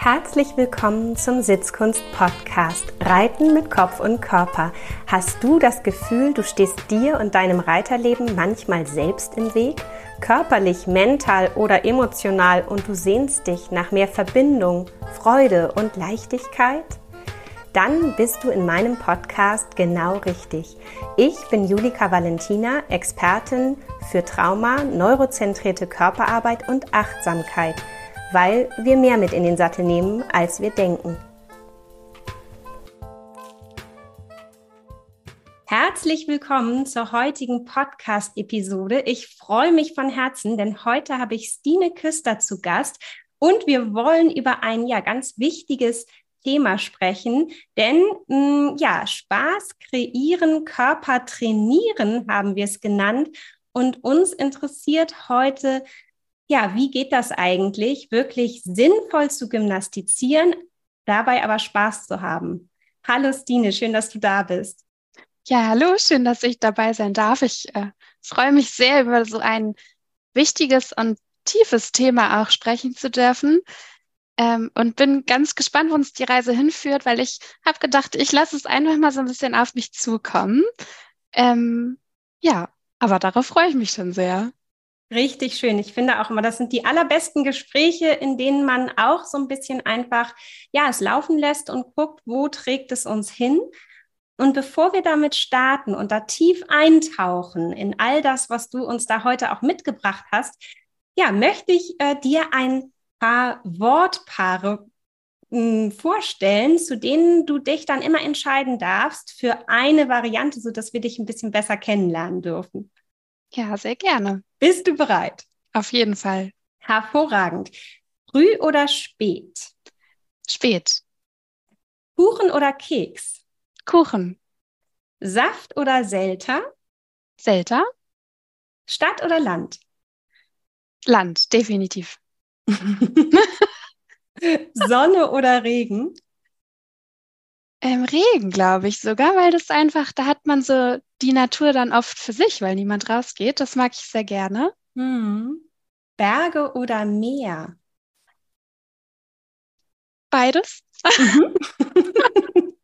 Herzlich willkommen zum Sitzkunst-Podcast Reiten mit Kopf und Körper. Hast du das Gefühl, du stehst dir und deinem Reiterleben manchmal selbst im Weg? Körperlich, mental oder emotional und du sehnst dich nach mehr Verbindung, Freude und Leichtigkeit? Dann bist du in meinem Podcast genau richtig. Ich bin Julika Valentina, Expertin für Trauma, neurozentrierte Körperarbeit und Achtsamkeit – weil wir mehr mit in den Sattel nehmen, als wir denken. Herzlich willkommen zur heutigen Podcast-Episode. Ich freue mich von Herzen, denn heute habe ich Stine Küster zu Gast und wir wollen über ein ja ganz wichtiges Thema sprechen, denn mh, mm, ja, Spaß kreieren, Körper trainieren haben wir es genannt und uns interessiert heute ja, wie geht das eigentlich, wirklich sinnvoll zu gymnastizieren, dabei aber Spaß zu haben? Hallo Stine, schön, dass du da bist. Ja, hallo, schön, dass ich dabei sein darf. Ich äh, freue mich sehr, über so ein wichtiges und tiefes Thema auch sprechen zu dürfen. Ähm, und bin ganz gespannt, wo uns die Reise hinführt, weil ich habe gedacht, ich lasse es einfach mal so ein bisschen auf mich zukommen. Ähm, ja, aber darauf freue ich mich schon sehr. Richtig schön. Ich finde auch immer, das sind die allerbesten Gespräche, in denen man auch so ein bisschen einfach, ja, es laufen lässt und guckt, wo trägt es uns hin. Und bevor wir damit starten und da tief eintauchen in all das, was du uns da heute auch mitgebracht hast, ja, möchte ich äh, dir ein paar Wortpaare hm, vorstellen, zu denen du dich dann immer entscheiden darfst für eine Variante, so dass wir dich ein bisschen besser kennenlernen dürfen. Ja, sehr gerne. Bist du bereit? Auf jeden Fall. Hervorragend. Früh oder spät? Spät. Kuchen oder Keks? Kuchen. Saft oder Selter? Selter. Stadt oder Land? Land, definitiv. Sonne oder Regen? Ähm, Regen, glaube ich sogar, weil das einfach, da hat man so die Natur dann oft für sich, weil niemand rausgeht. Das mag ich sehr gerne. Hm. Berge oder Meer? Beides. Mhm.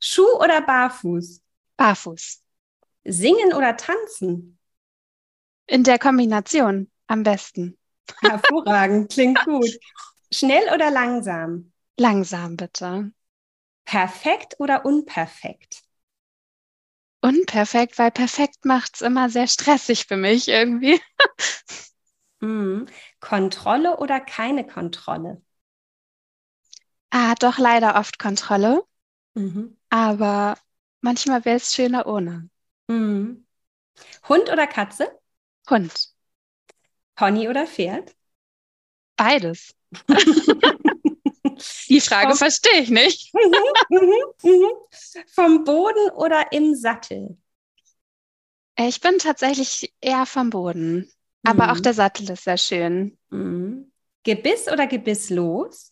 Schuh oder Barfuß? Barfuß. Singen oder tanzen? In der Kombination am besten. Hervorragend, klingt gut. Schnell oder langsam? Langsam, bitte. Perfekt oder unperfekt? Unperfekt, weil perfekt macht es immer sehr stressig für mich irgendwie. hm. Kontrolle oder keine Kontrolle? Ah, doch leider oft Kontrolle. Mhm. Aber manchmal wäre es schöner ohne. Mhm. Hund oder Katze? Hund. Pony oder Pferd? Beides. Die Frage vom, verstehe ich nicht. Mhm, mhm, mhm. vom Boden oder im Sattel? Ich bin tatsächlich eher vom Boden. Aber auch der Sattel ist sehr schön. Gebiss oder gebisslos?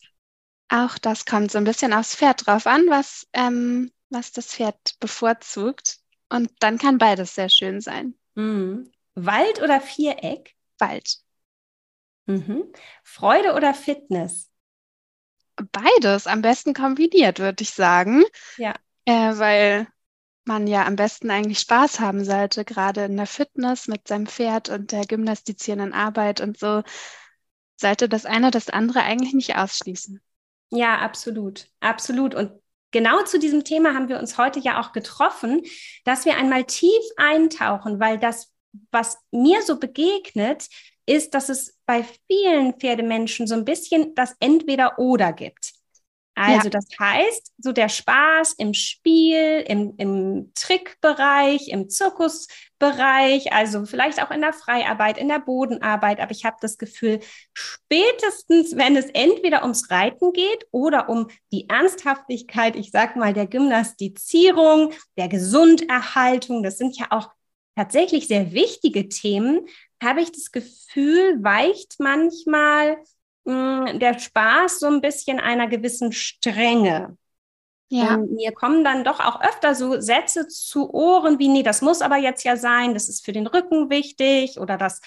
Auch das kommt so ein bisschen aufs Pferd drauf an, was, ähm, was das Pferd bevorzugt. Und dann kann beides sehr schön sein. Mhm. Wald oder Viereck? Wald. Mhm. Freude oder Fitness? Beides am besten kombiniert, würde ich sagen. Ja. Äh, weil man ja am besten eigentlich Spaß haben sollte, gerade in der Fitness mit seinem Pferd und der gymnastizierenden Arbeit und so, sollte das eine das andere eigentlich nicht ausschließen. Ja, absolut, absolut. Und genau zu diesem Thema haben wir uns heute ja auch getroffen, dass wir einmal tief eintauchen, weil das, was mir so begegnet, ist, dass es bei vielen Pferdemenschen so ein bisschen das Entweder-Oder gibt. Also ja. das heißt, so der Spaß im Spiel, im, im Trickbereich, im Zirkusbereich, also vielleicht auch in der Freiarbeit, in der Bodenarbeit. Aber ich habe das Gefühl, spätestens, wenn es entweder ums Reiten geht oder um die Ernsthaftigkeit, ich sag mal, der Gymnastizierung, der Gesunderhaltung, das sind ja auch tatsächlich sehr wichtige Themen, habe ich das Gefühl, weicht manchmal mh, hm, der Spaß so ein bisschen einer gewissen Strenge. Ja. Und mir kommen dann doch auch öfter so Sätze zu Ohren wie, nee, das muss aber jetzt ja sein, das ist für den Rücken wichtig oder das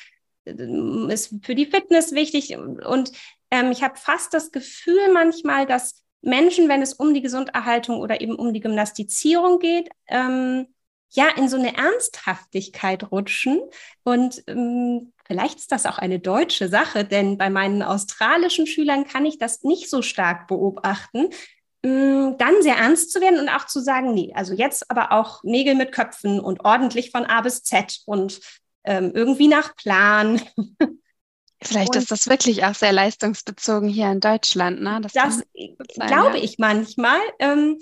äh, ist für die Fitness wichtig. Und Ähm, ich habe fast das Gefühl manchmal, dass Menschen, wenn es um die Gesunderhaltung oder eben um die Gymnastizierung geht, ähm, ja, in so eine Ernsthaftigkeit rutschen. Und ähm, vielleicht ist das auch eine deutsche Sache, denn bei meinen australischen Schülern kann ich das nicht so stark beobachten. Ähm, dann sehr ernst zu werden und auch zu sagen, nee, also jetzt aber auch Nägel mit Köpfen und ordentlich von A bis Z und ähm, irgendwie nach Plan. Vielleicht und ist das wirklich auch sehr leistungsbezogen hier in Deutschland, ne? Das, das glaube ich manchmal. Ähm,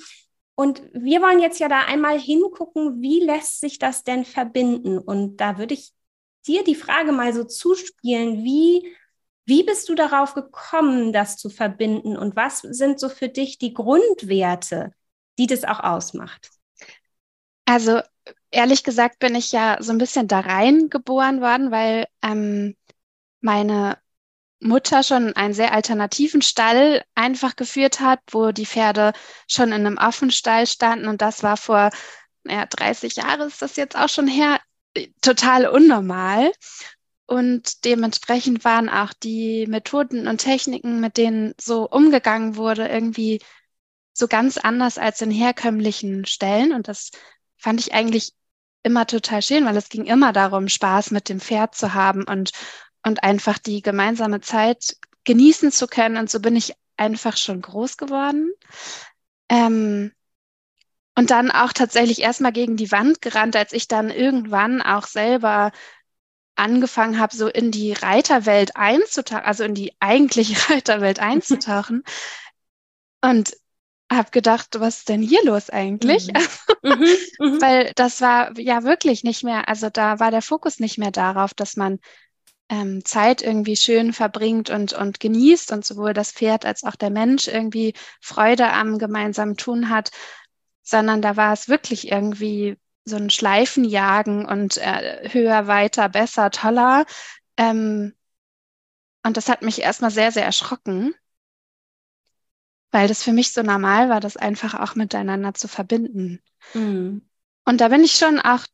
und wir wollen jetzt ja da einmal hingucken, wie lässt sich das denn verbinden? Und da würde ich dir die Frage mal so zuspielen, wie, wie bist du darauf gekommen, das zu verbinden? Und was sind so für dich die Grundwerte, die das auch ausmacht? Also ehrlich gesagt bin ich ja so ein bisschen da rein geboren worden, weil ähm, meine Mutter schon einen sehr alternativen Stall einfach geführt hat, wo die Pferde schon in einem Affenstall standen. Und das war vor ja, 30 Jahren, ist das jetzt auch schon her, total unnormal. Und dementsprechend waren auch die Methoden und Techniken, mit denen so umgegangen wurde, irgendwie so ganz anders als in herkömmlichen Stellen. Und das fand ich eigentlich immer total schön, weil es ging immer darum, Spaß mit dem Pferd zu haben und, und einfach die gemeinsame Zeit genießen zu können. Und so bin ich einfach schon groß geworden. Ähm, und dann auch tatsächlich erstmal gegen die Wand gerannt, als ich dann irgendwann auch selber angefangen habe, so in die Reiterwelt einzutauchen, also in die eigentliche Reiterwelt einzutauchen. und habe gedacht, was ist denn hier los eigentlich? Mhm. mhm. Mhm. Weil das war ja wirklich nicht mehr, also da war der Fokus nicht mehr darauf, dass man ähm, Zeit irgendwie schön verbringt und, und genießt und sowohl das Pferd als auch der Mensch irgendwie Freude am gemeinsamen Tun hat, sondern da war es wirklich irgendwie so ein Schleifenjagen und äh, höher, weiter, besser, toller. Ähm, und das hat mich erstmal sehr, sehr erschrocken, weil das für mich so normal war, das einfach auch miteinander zu verbinden. Mhm. Und da bin ich schon auch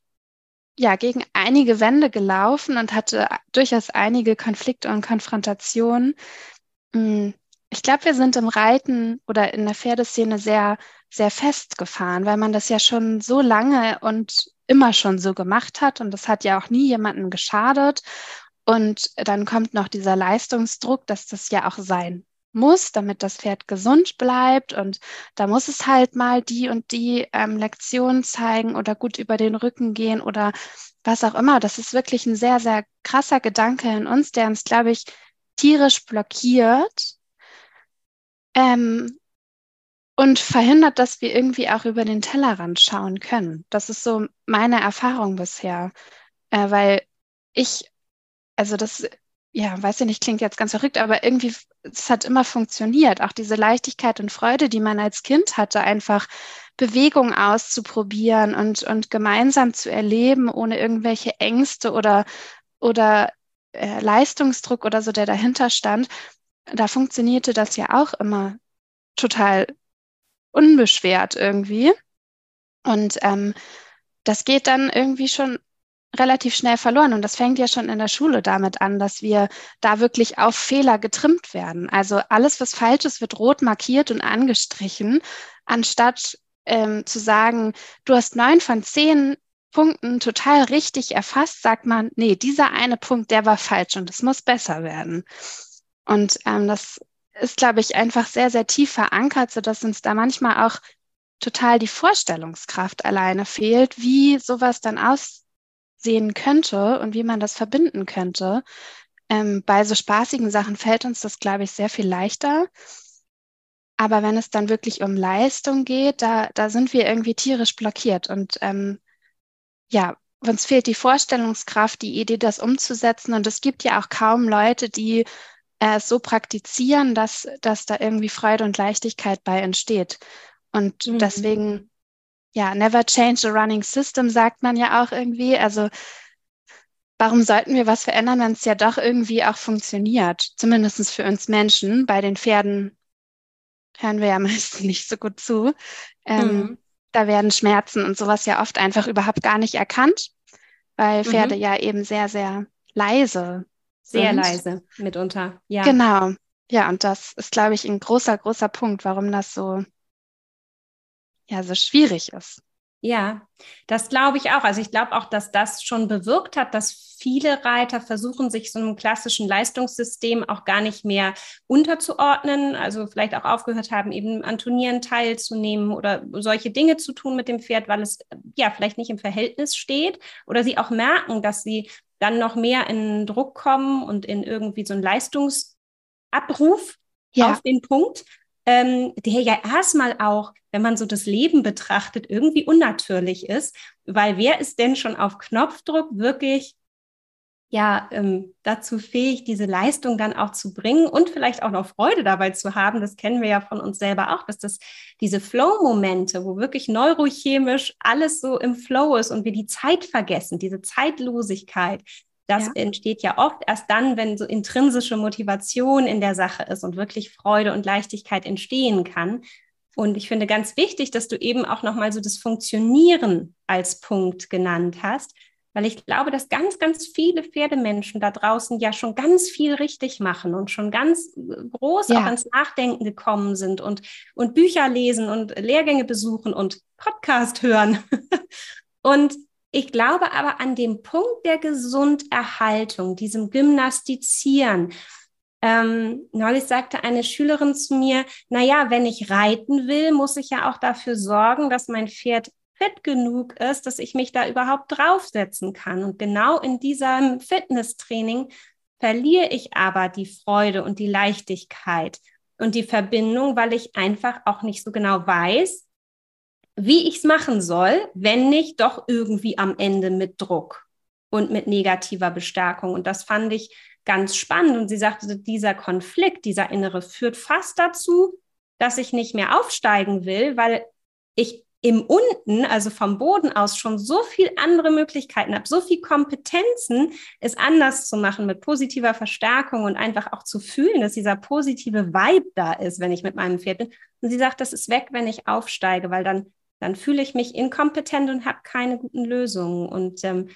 ja, gegen einige Wände gelaufen und hatte durchaus einige Konflikte und Konfrontationen. Hm, ich glaube, wir sind im Reiten oder in der Pferdeszene sehr, sehr festgefahren, weil man das ja schon so lange und immer schon so gemacht hat und das hat ja auch nie jemandem geschadet. Und dann kommt noch dieser Leistungsdruck, dass das ja auch sein muss, damit das Pferd gesund bleibt. Und da muss es halt mal die und die ähm, Lektion zeigen oder gut über den Rücken gehen oder was auch immer. Das ist wirklich ein sehr, sehr krasser Gedanke in uns, der uns, glaube ich, tierisch blockiert ähm, und verhindert, dass wir irgendwie auch über den Tellerrand schauen können. Das ist so meine Erfahrung bisher, äh, weil ich, also das ja, weiß ich nicht, klingt jetzt ganz verrückt, aber irgendwie, es hat immer funktioniert. Auch diese Leichtigkeit und Freude, die man als Kind hatte, einfach Bewegung auszuprobieren und, und gemeinsam zu erleben, ohne irgendwelche Ängste oder, oder äh, Leistungsdruck oder so, der dahinter stand. Da funktionierte das ja auch immer total unbeschwert irgendwie. Und ähm, das geht dann irgendwie schon relativ schnell verloren. Und das fängt ja schon in der Schule damit an, dass wir da wirklich auf Fehler getrimmt werden. Also alles, was falsch ist, wird rot markiert und angestrichen, anstatt ähm, zu sagen, du hast neun von zehn Punkten total richtig erfasst, sagt man, nee, dieser eine Punkt, der war falsch und es muss besser werden. Und ähm, das ist, glaube ich, einfach sehr, sehr tief verankert, sodass uns da manchmal auch total die Vorstellungskraft alleine fehlt, wie sowas dann aus sehen könnte und wie man das verbinden könnte. Ähm, bei so spaßigen Sachen fällt uns das, glaube ich, sehr viel leichter. Aber wenn es dann wirklich um Leistung geht, da, da sind wir irgendwie tierisch blockiert. Und ähm, ja, uns fehlt die Vorstellungskraft, die Idee, das umzusetzen. Und es gibt ja auch kaum Leute, die äh, es so praktizieren, dass, dass da irgendwie Freude und Leichtigkeit bei entsteht. Und mhm. deswegen ja, never change a running system, sagt man ja auch irgendwie. Also warum sollten wir was verändern, wenn es ja doch irgendwie auch funktioniert? Zumindest für uns Menschen. Bei den Pferden hören wir ja meistens nicht so gut zu. Ähm, mhm. Da werden Schmerzen und sowas ja oft einfach überhaupt gar nicht erkannt, weil Pferde mhm. ja eben sehr, sehr leise sehr sind. leise mitunter, ja. Genau. Ja, und das ist, glaube ich, ein großer, großer Punkt, warum das so, ja, so schwierig ist. Ja, das glaube ich auch. Also ich glaube auch, dass das schon bewirkt hat, dass viele Reiter versuchen, sich so einem klassischen Leistungssystem auch gar nicht mehr unterzuordnen. Also vielleicht auch aufgehört haben, eben an Turnieren teilzunehmen oder solche Dinge zu tun mit dem Pferd, weil es ja vielleicht nicht im Verhältnis steht oder sie auch merken, dass sie dann noch mehr in Druck kommen und in irgendwie so einen Leistungsabruf ja. auf den Punkt ähm, der ja erstmal auch, wenn man so das Leben betrachtet, irgendwie unnatürlich ist, weil wer ist denn schon auf Knopfdruck wirklich ja ähm, dazu fähig, diese Leistung dann auch zu bringen und vielleicht auch noch Freude dabei zu haben. Das kennen wir ja von uns selber auch, dass das diese Flow-Momente, wo wirklich neurochemisch alles so im Flow ist und wir die Zeit vergessen, diese Zeitlosigkeit, das ja. entsteht ja oft erst dann, wenn so intrinsische Motivation in der Sache ist und wirklich Freude und Leichtigkeit entstehen kann. Und ich finde ganz wichtig, dass du eben auch nochmal so das Funktionieren als Punkt genannt hast, weil ich glaube, dass ganz, ganz viele Pferdemenschen da draußen ja schon ganz viel richtig machen und schon ganz groß ja. auch ans Nachdenken gekommen sind und, und Bücher lesen und Lehrgänge besuchen und Podcast hören. und ich glaube aber an dem Punkt der Gesunderhaltung, diesem Gymnastizieren. Ähm, neulich sagte eine Schülerin zu mir, na ja, wenn ich reiten will, muss ich ja auch dafür sorgen, dass mein Pferd fit genug ist, dass ich mich da überhaupt draufsetzen kann. Und genau in diesem Fitnesstraining verliere ich aber die Freude und die Leichtigkeit und die Verbindung, weil ich einfach auch nicht so genau weiß, wie ich es machen soll, wenn nicht doch irgendwie am Ende mit Druck und mit negativer Bestärkung. Und das fand ich ganz spannend. Und sie sagte, dieser Konflikt, dieser innere führt fast dazu, dass ich nicht mehr aufsteigen will, weil ich im Unten, also vom Boden aus, schon so viel andere Möglichkeiten habe, so viel Kompetenzen, es anders zu machen mit positiver Verstärkung und einfach auch zu fühlen, dass dieser positive Vibe da ist, wenn ich mit meinem Pferd bin. Und sie sagt, das ist weg, wenn ich aufsteige, weil dann dann fühle ich mich inkompetent und habe keine guten Lösungen. Und ähm,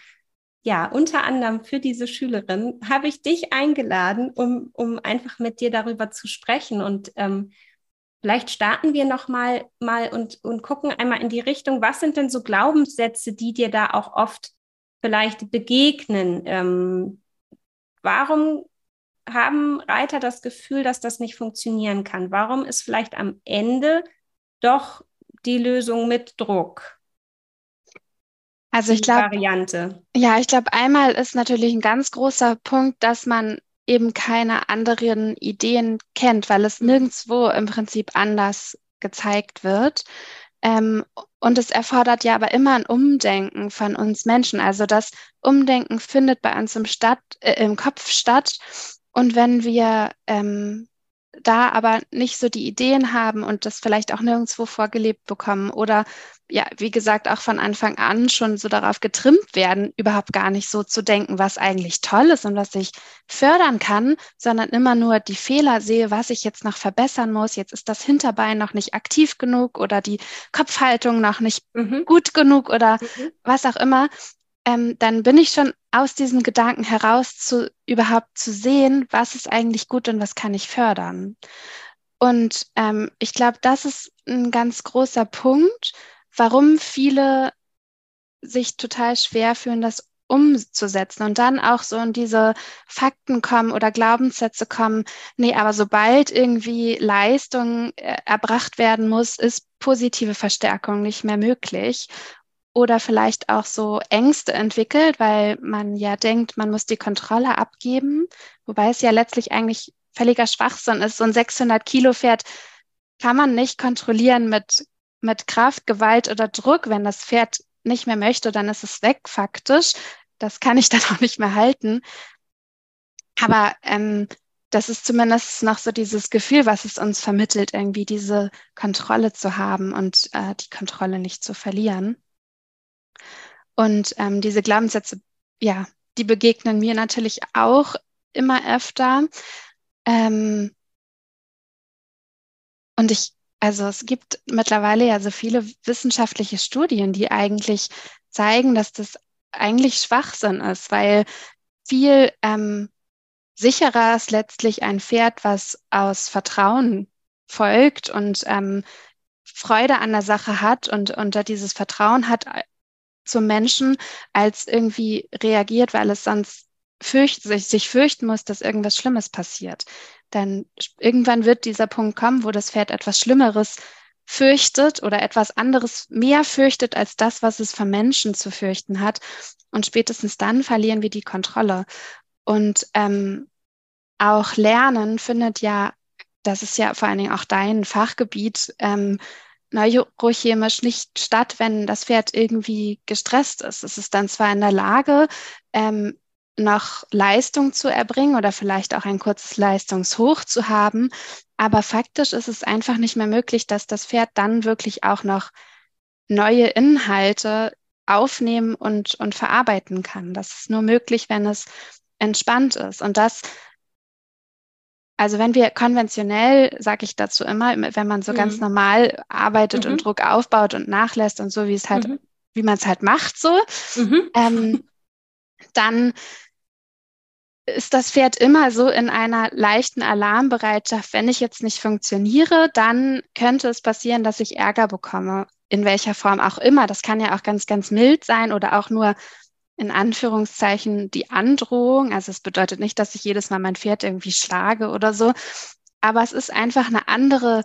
ja, unter anderem für diese Schülerin habe ich dich eingeladen, um, um einfach mit dir darüber zu sprechen. Und ähm, vielleicht starten wir noch mal, mal und, und gucken einmal in die Richtung, was sind denn so Glaubenssätze, die dir da auch oft vielleicht begegnen? Ähm, warum haben Reiter das Gefühl, dass das nicht funktionieren kann? Warum ist vielleicht am Ende doch die Lösung mit Druck? Also ich glaube, Variante. Ja, ich glaube, einmal ist natürlich ein ganz großer Punkt, dass man eben keine anderen Ideen kennt, weil es nirgendwo im Prinzip anders gezeigt wird. Ähm, und es erfordert ja aber immer ein Umdenken von uns Menschen. Also das Umdenken findet bei uns im, Stadt, äh, im Kopf statt. Und wenn wir ähm, da aber nicht so die Ideen haben und das vielleicht auch nirgendwo vorgelebt bekommen oder ja, wie gesagt, auch von Anfang an schon so darauf getrimmt werden, überhaupt gar nicht so zu denken, was eigentlich toll ist und was ich fördern kann, sondern immer nur die Fehler sehe, was ich jetzt noch verbessern muss. Jetzt ist das Hinterbein noch nicht aktiv genug oder die Kopfhaltung noch nicht mhm. gut genug oder mhm. was auch immer ähm, dann bin ich schon aus diesem Gedanken heraus zu überhaupt zu sehen, was ist eigentlich gut und was kann ich fördern. Und ähm, ich glaube, das ist ein ganz großer Punkt, warum viele sich total schwer fühlen, das umzusetzen und dann auch so in diese Fakten kommen oder Glaubenssätze kommen, nee, aber sobald irgendwie Leistung äh, erbracht werden muss, ist positive Verstärkung nicht mehr möglich oder vielleicht auch so Ängste entwickelt, weil man ja denkt, man muss die Kontrolle abgeben, wobei es ja letztlich eigentlich völliger Schwachsinn ist. So ein 600 Kilo Pferd kann man nicht kontrollieren mit, mit Kraft, Gewalt oder Druck. Wenn das Pferd nicht mehr möchte, dann ist es weg faktisch. Das kann ich dann auch nicht mehr halten. Aber ähm, das ist zumindest noch so dieses Gefühl, was es uns vermittelt, irgendwie diese Kontrolle zu haben und äh, die Kontrolle nicht zu verlieren. Und ähm, diese Glaubenssätze, ja, die begegnen mir natürlich auch immer öfter. Ähm, und ich, also es gibt mittlerweile ja so viele wissenschaftliche Studien, die eigentlich zeigen, dass das eigentlich Schwachsinn ist, weil viel ähm, sicherer ist letztlich ein Pferd, was aus Vertrauen folgt und ähm, Freude an der Sache hat und, da dieses Vertrauen hat zum Menschen, als irgendwie reagiert, weil es sonst fürcht, sich, sich fürchten muss, dass irgendwas Schlimmes passiert. Denn irgendwann wird dieser Punkt kommen, wo das Pferd etwas Schlimmeres fürchtet oder etwas anderes mehr fürchtet als das, was es vom Menschen zu fürchten hat. Und spätestens dann verlieren wir die Kontrolle. Und ähm, auch Lernen findet ja, das ist ja vor allen Dingen auch dein Fachgebiet, ähm, neurochemisch nicht statt, wenn das Pferd irgendwie gestresst ist. Es ist dann zwar in der Lage, ähm, noch Leistung zu erbringen oder vielleicht auch ein kurzes Leistungshoch zu haben, aber faktisch ist es einfach nicht mehr möglich, dass das Pferd dann wirklich auch noch neue Inhalte aufnehmen und, und verarbeiten kann. Das ist nur möglich, wenn es entspannt ist. Und das, also wenn wir konventionell, sage ich dazu immer, wenn man so mhm. ganz normal arbeitet mhm. und Druck aufbaut und nachlässt und so, wie es halt, mhm. wie man es halt macht, so, mhm. ähm, dann ist das Pferd immer so in einer leichten Alarmbereitschaft. Wenn ich jetzt nicht funktioniere, dann könnte es passieren, dass ich Ärger bekomme, in welcher Form auch immer. Das kann ja auch ganz, ganz mild sein oder auch nur in Anführungszeichen die Androhung. Also es bedeutet nicht, dass ich jedes Mal mein Pferd irgendwie schlage oder so, aber es ist einfach eine andere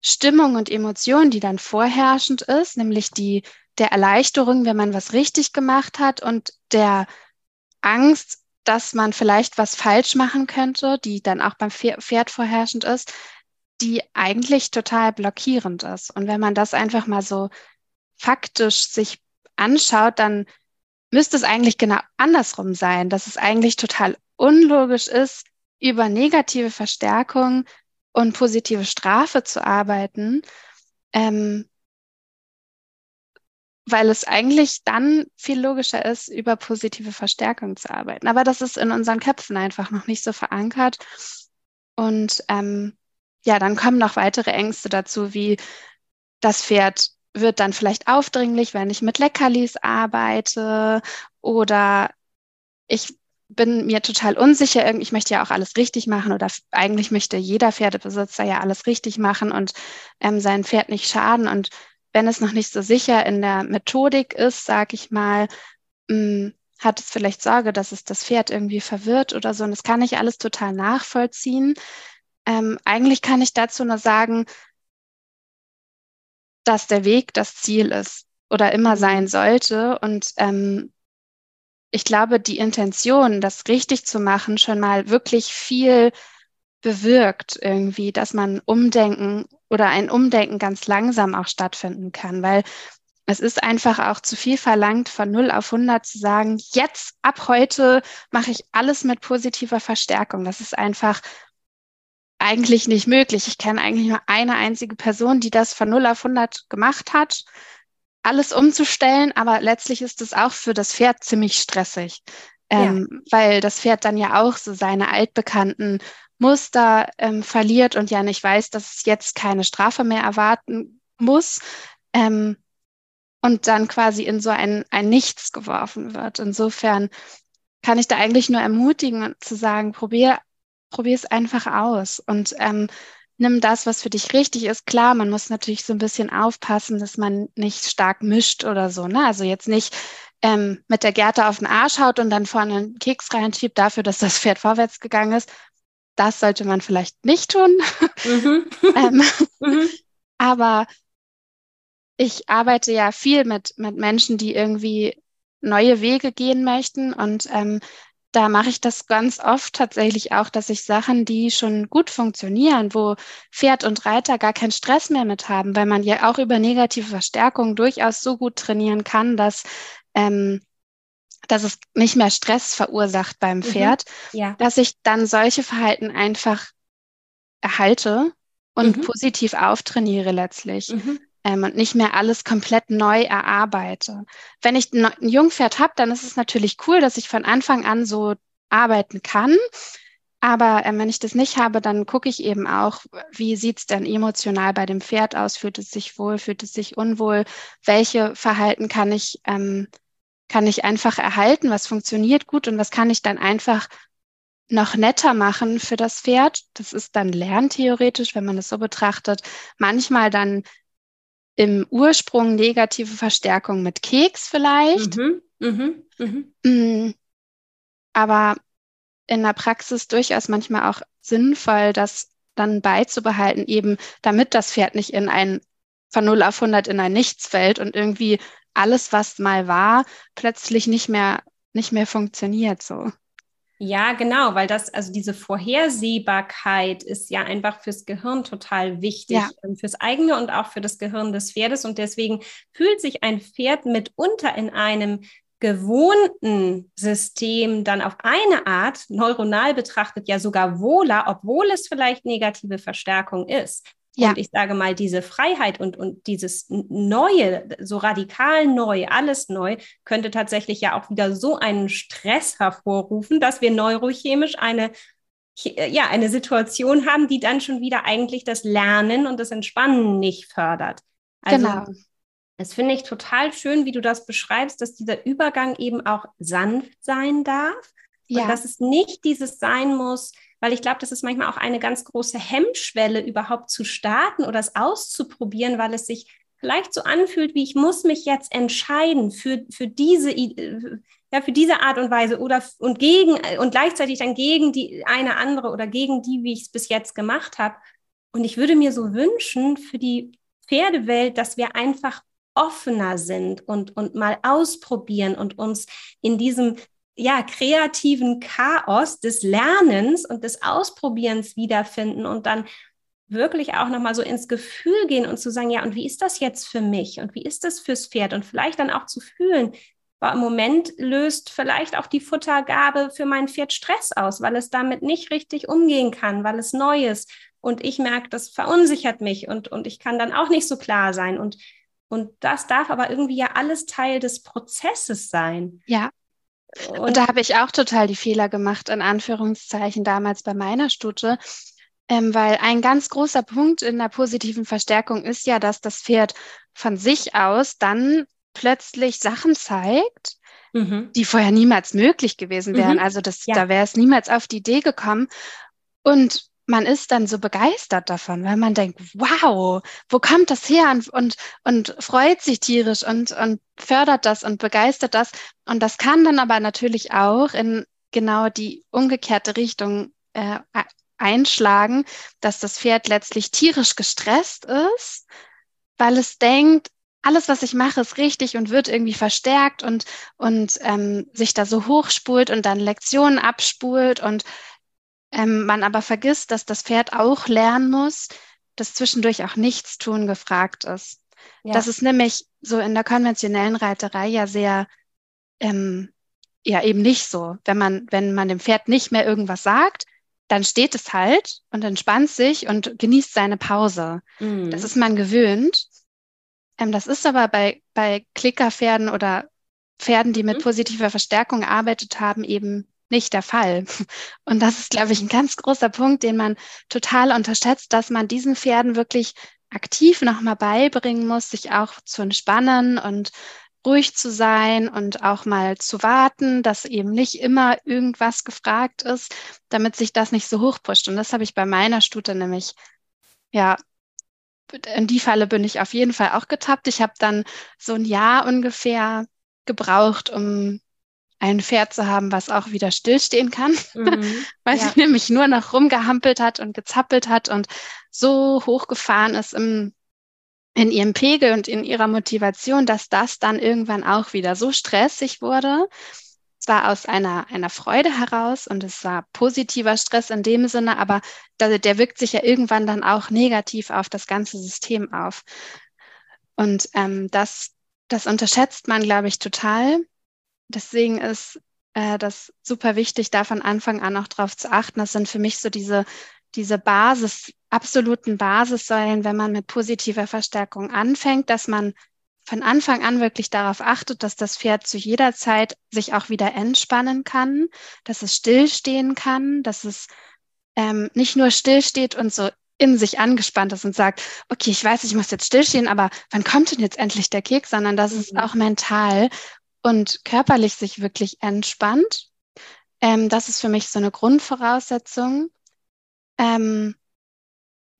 Stimmung und Emotion, die dann vorherrschend ist, nämlich die der Erleichterung, wenn man was richtig gemacht hat und der Angst, dass man vielleicht was falsch machen könnte, die dann auch beim Pferd vorherrschend ist, die eigentlich total blockierend ist. Und wenn man das einfach mal so faktisch sich anschaut, dann müsste es eigentlich genau andersrum sein, dass es eigentlich total unlogisch ist, über negative Verstärkung und positive Strafe zu arbeiten, ähm, weil es eigentlich dann viel logischer ist, über positive Verstärkung zu arbeiten. Aber das ist in unseren Köpfen einfach noch nicht so verankert. Und ähm, ja, dann kommen noch weitere Ängste dazu, wie das Pferd wird dann vielleicht aufdringlich, wenn ich mit Leckerlis arbeite oder ich bin mir total unsicher, ich möchte ja auch alles richtig machen oder eigentlich möchte jeder Pferdebesitzer ja alles richtig machen und ähm, sein Pferd nicht schaden und wenn es noch nicht so sicher in der Methodik ist, sage ich mal, mh, hm, hat es vielleicht Sorge, dass es das Pferd irgendwie verwirrt oder so. Und das kann ich alles total nachvollziehen. Ähm, eigentlich kann ich dazu nur sagen, dass der Weg das Ziel ist oder immer sein sollte. Und ähm, ich glaube, die Intention, das richtig zu machen, schon mal wirklich viel bewirkt irgendwie, dass man umdenken oder ein Umdenken ganz langsam auch stattfinden kann, weil es ist einfach auch zu viel verlangt, von 0 auf 100 zu sagen, jetzt ab heute mache ich alles mit positiver Verstärkung. Das ist einfach eigentlich nicht möglich. Ich kenne eigentlich nur eine einzige Person, die das von 0 auf 100 gemacht hat, alles umzustellen, aber letztlich ist es auch für das Pferd ziemlich stressig, ähm, ja. weil das Pferd dann ja auch so seine altbekannten Muster ähm, verliert und ja nicht weiß, dass es jetzt keine Strafe mehr erwarten muss ähm, und dann quasi in so ein, ein Nichts geworfen wird. Insofern kann ich da eigentlich nur ermutigen zu sagen, probier, probier es einfach aus und ähm, nimm das, was für dich richtig ist. Klar, man muss natürlich so ein bisschen aufpassen, dass man nicht stark mischt oder so. Ne? Also jetzt nicht ähm, mit der Gerte auf den Arsch haut und dann vorne einen Keks reinschiebt dafür, dass das Pferd vorwärts gegangen ist das sollte man vielleicht nicht tun. Mhm. ähm, mhm. Aber ich arbeite ja viel mit, mit Menschen, die irgendwie neue Wege gehen möchten. Und ähm, da mache ich das ganz oft tatsächlich auch, dass ich Sachen, die schon gut funktionieren, wo Pferd und Reiter gar keinen Stress mehr mit haben, weil man ja auch über negative Verstärkung durchaus so gut trainieren kann, dass ähm, dass es nicht mehr Stress verursacht beim mhm. Pferd, mhm. ja. dass ich dann solche Verhalten einfach erhalte und mhm. positiv auftrainiere letztlich. Mhm. Ähm, und nicht mehr alles komplett neu erarbeite. Wenn ich ein Jungpferd habe, dann ist es natürlich cool, dass ich von Anfang an so arbeiten kann. Aber äh, wenn ich das nicht habe, dann gucke ich eben auch, wie sieht es denn emotional bei dem Pferd aus? Fühlt es sich wohl, fühlt es sich unwohl? Welche Verhalten kann ich ähm, kann ich einfach erhalten, was funktioniert gut und was kann ich dann einfach noch netter machen für das Pferd. Das ist dann lerntheoretisch, wenn man es so betrachtet. Manchmal dann im Ursprung negative Verstärkung mit Keks vielleicht. Mhm, mh, mh. Mm, aber in der Praxis durchaus manchmal auch sinnvoll, das dann beizubehalten, eben damit das Pferd nicht in ein von 0 auf 100 in ein Nichts fällt und irgendwie alles, was mal war, plötzlich nicht mehr, nicht mehr funktioniert so. Ja, genau, weil das, also diese Vorhersehbarkeit ist ja einfach fürs Gehirn total wichtig, ja. Fürs eigene und auch für das Gehirn des Pferdes. Und deswegen fühlt sich ein Pferd mitunter in einem gewohnten System dann auf eine Art neuronal betrachtet ja sogar wohler, obwohl es vielleicht negative Verstärkung ist. Ja. Und ich sage mal, diese Freiheit und, und dieses Neue, so radikal neu, alles neu, könnte tatsächlich ja auch wieder so einen Stress hervorrufen, dass wir neurochemisch eine, äh, ja, eine Situation haben, die dann schon wieder eigentlich das Lernen und das Entspannen nicht fördert. Also, genau. Das finde ich total schön, wie du das beschreibst, dass dieser Übergang eben auch sanft sein darf. Ja. Und dass es nicht dieses sein muss, weil ich glaube, das ist manchmal auch eine ganz große Hemmschwelle, überhaupt zu starten oder es auszuprobieren, weil es sich vielleicht so anfühlt, wie ich muss mich jetzt entscheiden für, für diese ja, für diese Art und Weise oder und gegen und gleichzeitig dann gegen die eine andere oder gegen die, wie ich es bis jetzt gemacht habe. Und ich würde mir so wünschen für die Pferdewelt, dass wir einfach offener sind und, und mal ausprobieren und uns in diesem ja, kreativen Chaos des Lernens und des Ausprobierens wiederfinden und dann wirklich auch nochmal so ins Gefühl gehen und zu sagen, ja, und wie ist das jetzt für mich? Und wie ist das fürs Pferd? Und vielleicht dann auch zu fühlen, im Moment löst vielleicht auch die Futtergabe für mein Pferd Stress aus, weil es damit nicht richtig umgehen kann, weil es neu ist. Und ich merke, das verunsichert mich und, und ich kann dann auch nicht so klar sein. Und und das darf aber irgendwie ja alles Teil des Prozesses sein. Ja, und, und da habe ich auch total die Fehler gemacht, in Anführungszeichen, damals bei meiner Stute. Ähm, weil ein ganz großer Punkt in der positiven Verstärkung ist ja, dass das Pferd von sich aus dann plötzlich Sachen zeigt, mhm. die vorher niemals möglich gewesen wären. Mhm. Also das, ja. da wäre es niemals auf die Idee gekommen. Und man ist dann so begeistert davon, weil man denkt, wow, wo kommt das her und, und, und freut sich tierisch und, und fördert das und begeistert das. Und das kann dann aber natürlich auch in genau die umgekehrte Richtung äh, einschlagen, dass das Pferd letztlich tierisch gestresst ist, weil es denkt, alles, was ich mache, ist richtig und wird irgendwie verstärkt und, und ähm, sich da so hochspult und dann Lektionen abspult und ähm, man aber vergisst, dass das Pferd auch lernen muss, dass zwischendurch auch Nichtstun gefragt ist. Ja. Das ist nämlich so in der konventionellen Reiterei ja sehr, ähm, ja eben nicht so. Wenn man, wenn man dem Pferd nicht mehr irgendwas sagt, dann steht es halt und entspannt sich und genießt seine Pause. Mhm. Das ist man gewöhnt. Ähm, das ist aber bei, bei Klickerpferden oder Pferden, die mit mhm. positiver Verstärkung gearbeitet haben, eben nicht der Fall. Und das ist, glaube ich, ein ganz großer Punkt, den man total unterschätzt, dass man diesen Pferden wirklich aktiv nochmal beibringen muss, sich auch zu entspannen und ruhig zu sein und auch mal zu warten, dass eben nicht immer irgendwas gefragt ist, damit sich das nicht so hochpusht. Und das habe ich bei meiner Stute nämlich, ja, in die Falle bin ich auf jeden Fall auch getappt. Ich habe dann so ein Jahr ungefähr gebraucht, um ein Pferd zu haben, was auch wieder stillstehen kann, mhm, weil ja. sie nämlich nur noch rumgehampelt hat und gezappelt hat und so hochgefahren ist im, in ihrem Pegel und in ihrer Motivation, dass das dann irgendwann auch wieder so stressig wurde. Zwar aus einer, einer Freude heraus und es war positiver Stress in dem Sinne, aber der, der wirkt sich ja irgendwann dann auch negativ auf das ganze System auf. Und ähm, das, das unterschätzt man, glaube ich, total deswegen ist äh, das super wichtig, da von Anfang an auch drauf zu achten. Das sind für mich so diese, diese Basis, absoluten Basissäulen, wenn man mit positiver Verstärkung anfängt, dass man von Anfang an wirklich darauf achtet, dass das Pferd zu jeder Zeit sich auch wieder entspannen kann, dass es stillstehen kann, dass es ähm, nicht nur stillsteht und so in sich angespannt ist und sagt, okay, ich weiß, ich muss jetzt stillstehen, aber wann kommt denn jetzt endlich der Keks, sondern dass mhm. es auch mental und körperlich sich wirklich entspannt. Ähm, das ist für mich so eine Grundvoraussetzung. Ähm,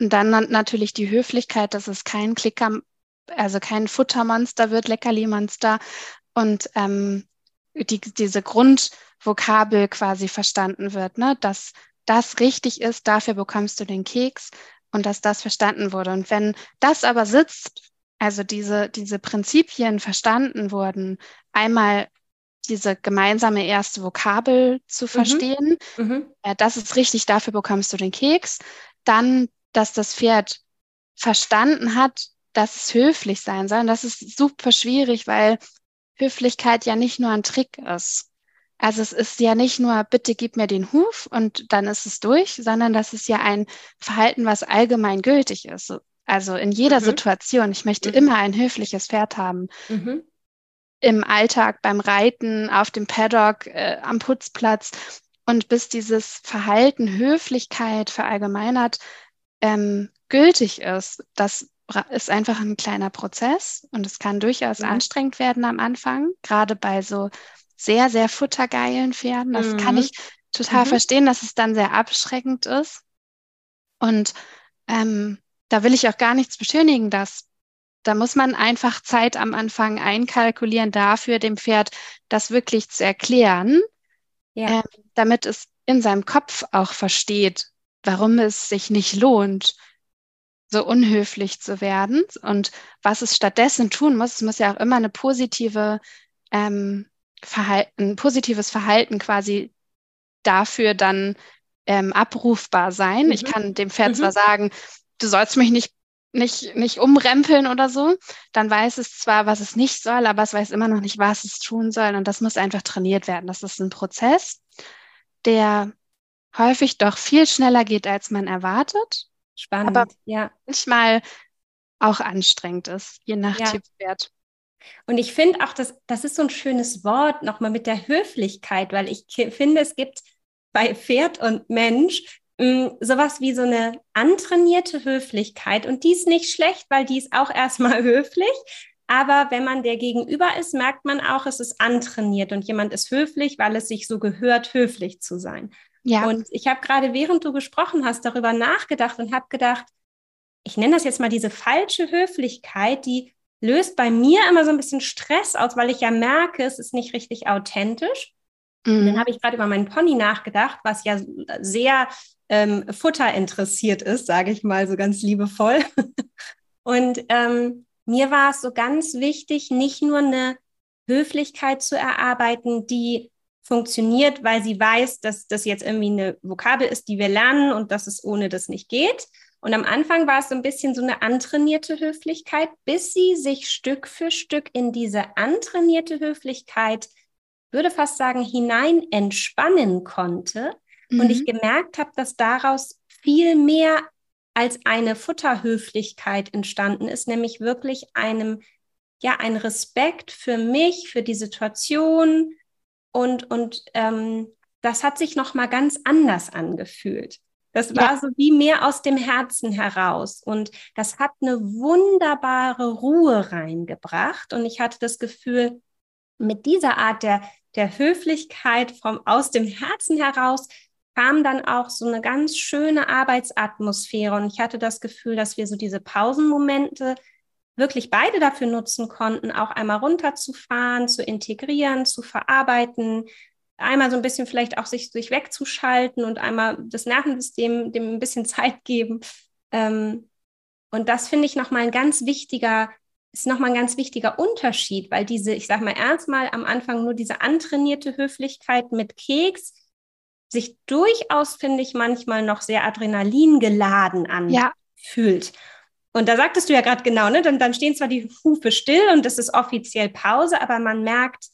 und dann natürlich die Höflichkeit, dass es kein Klicker, also kein Futtermonster wird, Leckerli-Monster. Und ähm, die, diese Grundvokabel quasi verstanden wird, ne? dass das richtig ist, dafür bekommst du den Keks und dass das verstanden wurde. Und wenn das aber sitzt, also diese, diese Prinzipien verstanden wurden, einmal diese gemeinsame erste Vokabel zu mhm. verstehen, mhm. äh, das ist richtig, dafür bekommst du den Keks, dann, dass das Pferd verstanden hat, dass es höflich sein soll. Und das ist super schwierig, weil Höflichkeit ja nicht nur ein Trick ist. Also es ist ja nicht nur, bitte gib mir den Huf und dann ist es durch, sondern das ist ja ein Verhalten, was allgemein gültig ist. Also in jeder mhm. Situation. Ich möchte mhm. immer ein höfliches Pferd haben. Mhm. Im Alltag, beim Reiten, auf dem Paddock, äh, am Putzplatz. Und bis dieses Verhalten Höflichkeit verallgemeinert ähm, gültig ist, das ist einfach ein kleiner Prozess und es kann durchaus ja. anstrengend werden am Anfang, gerade bei so sehr, sehr futtergeilen Pferden. Das mhm. kann ich total mhm. verstehen, dass es dann sehr abschreckend ist. Und ähm, da will ich auch gar nichts beschönigen, dass da muss man einfach Zeit am Anfang einkalkulieren dafür, dem Pferd das wirklich zu erklären, ja. äh, damit es in seinem Kopf auch versteht, warum es sich nicht lohnt, so unhöflich zu werden und was es stattdessen tun muss. Es muss ja auch immer eine positive ähm, Verhalten, positives Verhalten quasi dafür dann ähm, abrufbar sein. Mhm. Ich kann dem Pferd mhm. zwar sagen, du sollst mich nicht nicht, nicht umrempeln oder so, dann weiß es zwar, was es nicht soll, aber es weiß immer noch nicht, was es tun soll. Und das muss einfach trainiert werden. Das ist ein Prozess, der häufig doch viel schneller geht, als man erwartet. Spannend, aber ja. manchmal auch anstrengend ist, je nach ja. Typwert. Und ich finde auch, dass das ist so ein schönes Wort nochmal mit der Höflichkeit, weil ich finde, es gibt bei Pferd und Mensch mh, mm, sowas wie so eine antrainierte Höflichkeit. Und die ist nicht schlecht, weil die ist auch erstmal höflich. Aber wenn man der Gegenüber ist, merkt man auch, es ist antrainiert und jemand ist höflich, weil es sich so gehört, höflich zu sein. Ja. Und ich habe gerade, während du gesprochen hast, darüber nachgedacht und habe gedacht, ich nenne das jetzt mal diese falsche Höflichkeit, die löst bei mir immer so ein bisschen Stress aus, weil ich ja merke, es ist nicht richtig authentisch. Mhm. Dann habe ich gerade über meinen Pony nachgedacht, was ja sehr ähm, Futter interessiert ist, sage ich mal so ganz liebevoll. und ähm, mir war es so ganz wichtig, nicht nur eine Höflichkeit zu erarbeiten, die funktioniert, weil sie weiß, dass das jetzt irgendwie eine Vokabel ist, die wir lernen und dass es ohne das nicht geht. Und am Anfang war es so ein bisschen so eine antrainierte Höflichkeit, bis sie sich Stück für Stück in diese antrainierte Höflichkeit, würde fast sagen, hinein entspannen konnte. Mhm. Und ich mhm. gemerkt habe, dass daraus viel mehr als eine Futterhöflichkeit entstanden ist, nämlich wirklich einem, ja, ein Respekt für mich, für die Situation, und, und ähm, das hat sich nochmal ganz anders angefühlt. Das war ja. so wie mehr aus dem Herzen heraus. Und das hat eine wunderbare Ruhe reingebracht. Und ich hatte das Gefühl, mit dieser Art der, der Höflichkeit vom, aus dem Herzen heraus kam dann auch so eine ganz schöne Arbeitsatmosphäre. Und ich hatte das Gefühl, dass wir so diese Pausenmomente wirklich beide dafür nutzen konnten, auch einmal runterzufahren, zu integrieren, zu verarbeiten, einmal so ein bisschen vielleicht auch sich, sich wegzuschalten und einmal das Nervensystem dem ein bisschen Zeit geben. Ähm, und das finde ich nochmal ein ganz wichtiger, ist nochmal ein ganz wichtiger Unterschied, weil diese, ich sage mal erstmal am Anfang nur diese antrainierte Höflichkeit mit Keks sich durchaus, finde ich, manchmal noch sehr adrenalingeladen anfühlt. Ja. Und da sagtest du ja gerade genau, ne? Dann, dann stehen zwar die Hufe still und es ist offiziell Pause, aber man merkt,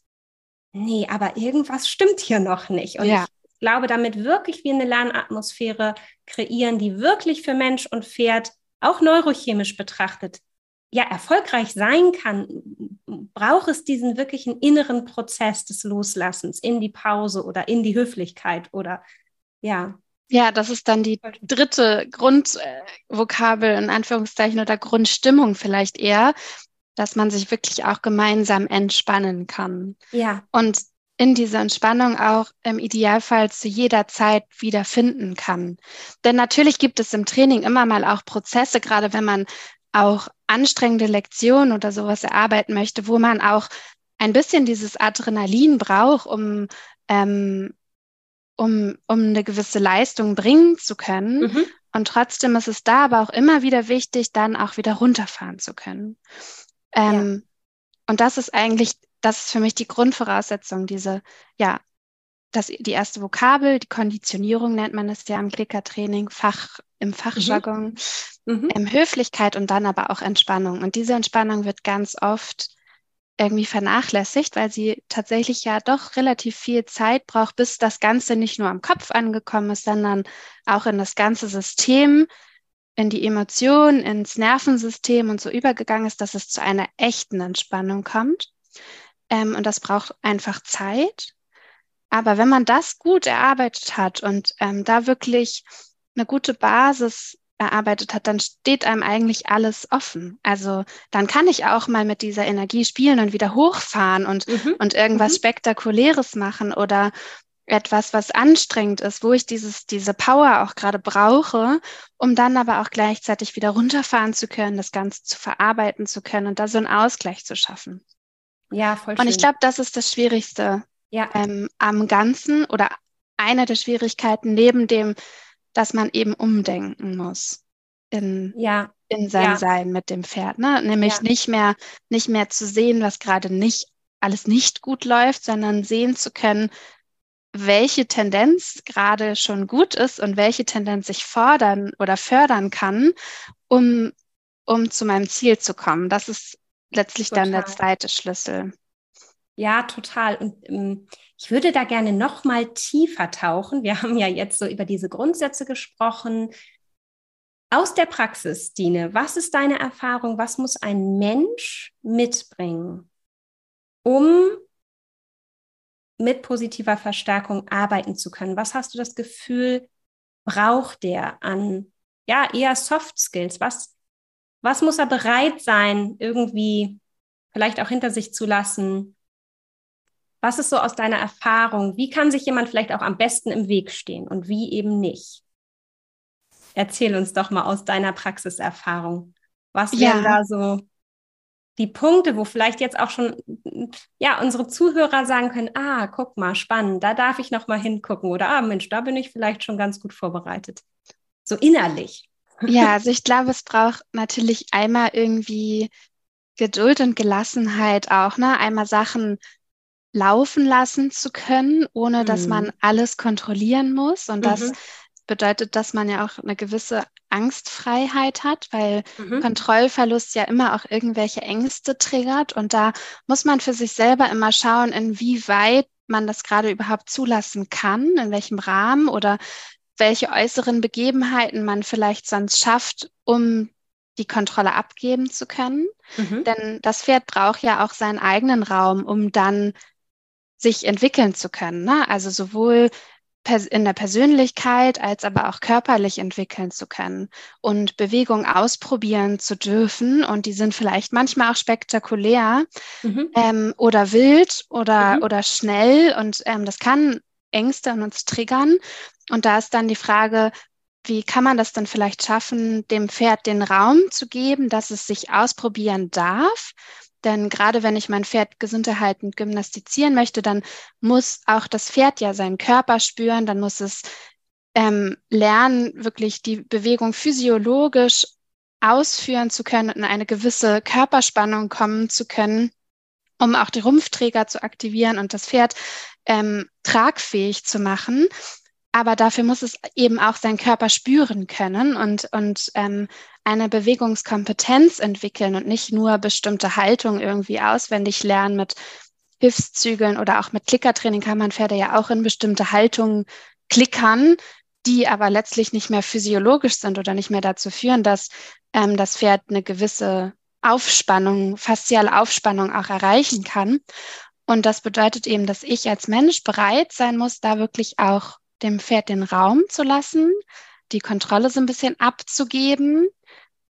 nee, aber irgendwas stimmt hier noch nicht. Und ja. ich glaube, damit wirklich wir eine Lernatmosphäre kreieren, die wirklich für Mensch und Pferd auch neurochemisch betrachtet ja erfolgreich sein kann, braucht es diesen wirklichen inneren Prozess des Loslassens in die Pause oder in die Höflichkeit oder ja. Ja, das ist dann die dritte Grundvokabel in Anführungszeichen oder Grundstimmung vielleicht eher, dass man sich wirklich auch gemeinsam entspannen kann. Ja. Und in dieser Entspannung auch im Idealfall zu jeder Zeit wieder finden kann. Denn natürlich gibt es im Training immer mal auch Prozesse, gerade wenn man auch anstrengende Lektionen oder sowas erarbeiten möchte, wo man auch ein bisschen dieses Adrenalin braucht, um, ähm, um, um eine gewisse Leistung bringen zu können. Mhm. Und trotzdem ist es da aber auch immer wieder wichtig, dann auch wieder runterfahren zu können. Ähm, ja. Und das ist eigentlich das ist für mich die Grundvoraussetzung, diese, ja, das, die erste Vokabel, die Konditionierung nennt man es ja im Klickertraining, Fach, im Fachjargon, mhm. Mhm. Ähm, Höflichkeit und dann aber auch Entspannung. Und diese Entspannung wird ganz oft irgendwie vernachlässigt, weil sie tatsächlich ja doch relativ viel Zeit braucht, bis das Ganze nicht nur am Kopf angekommen ist, sondern auch in das ganze System, in die Emotionen, ins Nervensystem und so übergegangen ist, dass es zu einer echten Entspannung kommt. Ähm, und das braucht einfach Zeit. Aber wenn man das gut erarbeitet hat und ähm, da wirklich eine gute Basis erarbeitet hat, dann steht einem eigentlich alles offen. Also dann kann ich auch mal mit dieser Energie spielen und wieder hochfahren und, mhm. und irgendwas mhm. Spektakuläres machen oder etwas, was anstrengend ist, wo ich dieses, diese Power auch gerade brauche, um dann aber auch gleichzeitig wieder runterfahren zu können, das Ganze zu verarbeiten zu können und da so einen Ausgleich zu schaffen. Ja, voll schön. Und ich glaube, das ist das Schwierigste ja. ähm, am Ganzen oder eine der Schwierigkeiten neben dem, dass man eben umdenken muss in, ja. in sein ja. Sein mit dem Pferd. Ne? Nämlich ja. nicht, mehr, nicht mehr zu sehen, was gerade nicht alles nicht gut läuft, sondern sehen zu können, welche Tendenz gerade schon gut ist und welche Tendenz ich fordern oder fördern kann, um, um zu meinem Ziel zu kommen. Das ist letztlich total. dann der zweite Schlüssel. Ja, total. Und ähm, ich würde da gerne noch mal tiefer tauchen. Wir haben ja jetzt so über diese Grundsätze gesprochen. Aus der Praxis, Dine, was ist deine Erfahrung? Was muss ein Mensch mitbringen, um mit positiver Verstärkung arbeiten zu können? Was hast du das Gefühl, braucht der an ja eher Soft Skills? Was was muss er bereit sein, irgendwie vielleicht auch hinter sich zu lassen? Was ist so aus deiner Erfahrung? Wie kann sich jemand vielleicht auch am besten im Weg stehen und wie eben nicht? Erzähl uns doch mal aus deiner Praxiserfahrung. Was ja. wären da so die Punkte, wo vielleicht jetzt auch schon ja unsere Zuhörer sagen können: Ah, guck mal, spannend, da darf ich noch mal hingucken oder ah Mensch, da bin ich vielleicht schon ganz gut vorbereitet. So innerlich. Ja, also ich glaube, es braucht natürlich einmal irgendwie Geduld und Gelassenheit auch, ne? Einmal Sachen laufen lassen zu können, ohne mhm. dass man mhm. alles kontrollieren muss. Und das mhm. bedeutet, dass man ja auch eine gewisse Angstfreiheit hat, weil mhm. Kontrollverlust ja immer auch irgendwelche Ängste triggert. Und da muss man für sich selber immer schauen, inwieweit man das gerade überhaupt zulassen kann, in welchem Rahmen oder welche äußeren Begebenheiten man vielleicht sonst schafft, um die Kontrolle abgeben zu können. Mhm. Denn das Pferd braucht ja auch seinen eigenen Raum, um dann sich entwickeln zu können. Ne? Also sowohl in der Persönlichkeit als aber auch körperlich entwickeln zu können und Bewegung ausprobieren zu dürfen. Und die sind vielleicht manchmal auch spektakulär mhm. ähm, oder wild oder, mhm. oder schnell. Und ähm, das kann Ängste an uns triggern. Und da ist dann die Frage, wie kann man das dann vielleicht schaffen, dem Pferd den Raum zu geben, dass es sich ausprobieren darf? Denn gerade wenn ich mein Pferd gesund erhalten gymnastizieren möchte, dann muss auch das Pferd ja seinen Körper spüren, dann muss es ähm, lernen, wirklich die Bewegung physiologisch ausführen zu können und in eine gewisse Körperspannung kommen zu können, um auch die Rumpfträger zu aktivieren und das Pferd ähm, tragfähig zu machen. Aber dafür muss es eben auch seinen Körper spüren können und, und ähm, eine Bewegungskompetenz entwickeln und nicht nur bestimmte Haltung irgendwie auswendig lernen mit Hilfszügeln oder auch mit Klickertraining kann man Pferde ja auch in bestimmte Haltungen klickern, die aber letztlich nicht mehr physiologisch sind oder nicht mehr dazu führen, dass ähm, das Pferd eine gewisse Aufspannung, fasziale Aufspannung auch erreichen kann. Und das bedeutet eben, dass ich als Mensch bereit sein muss, da wirklich auch dem Pferd den Raum zu lassen, die Kontrolle so ein bisschen abzugeben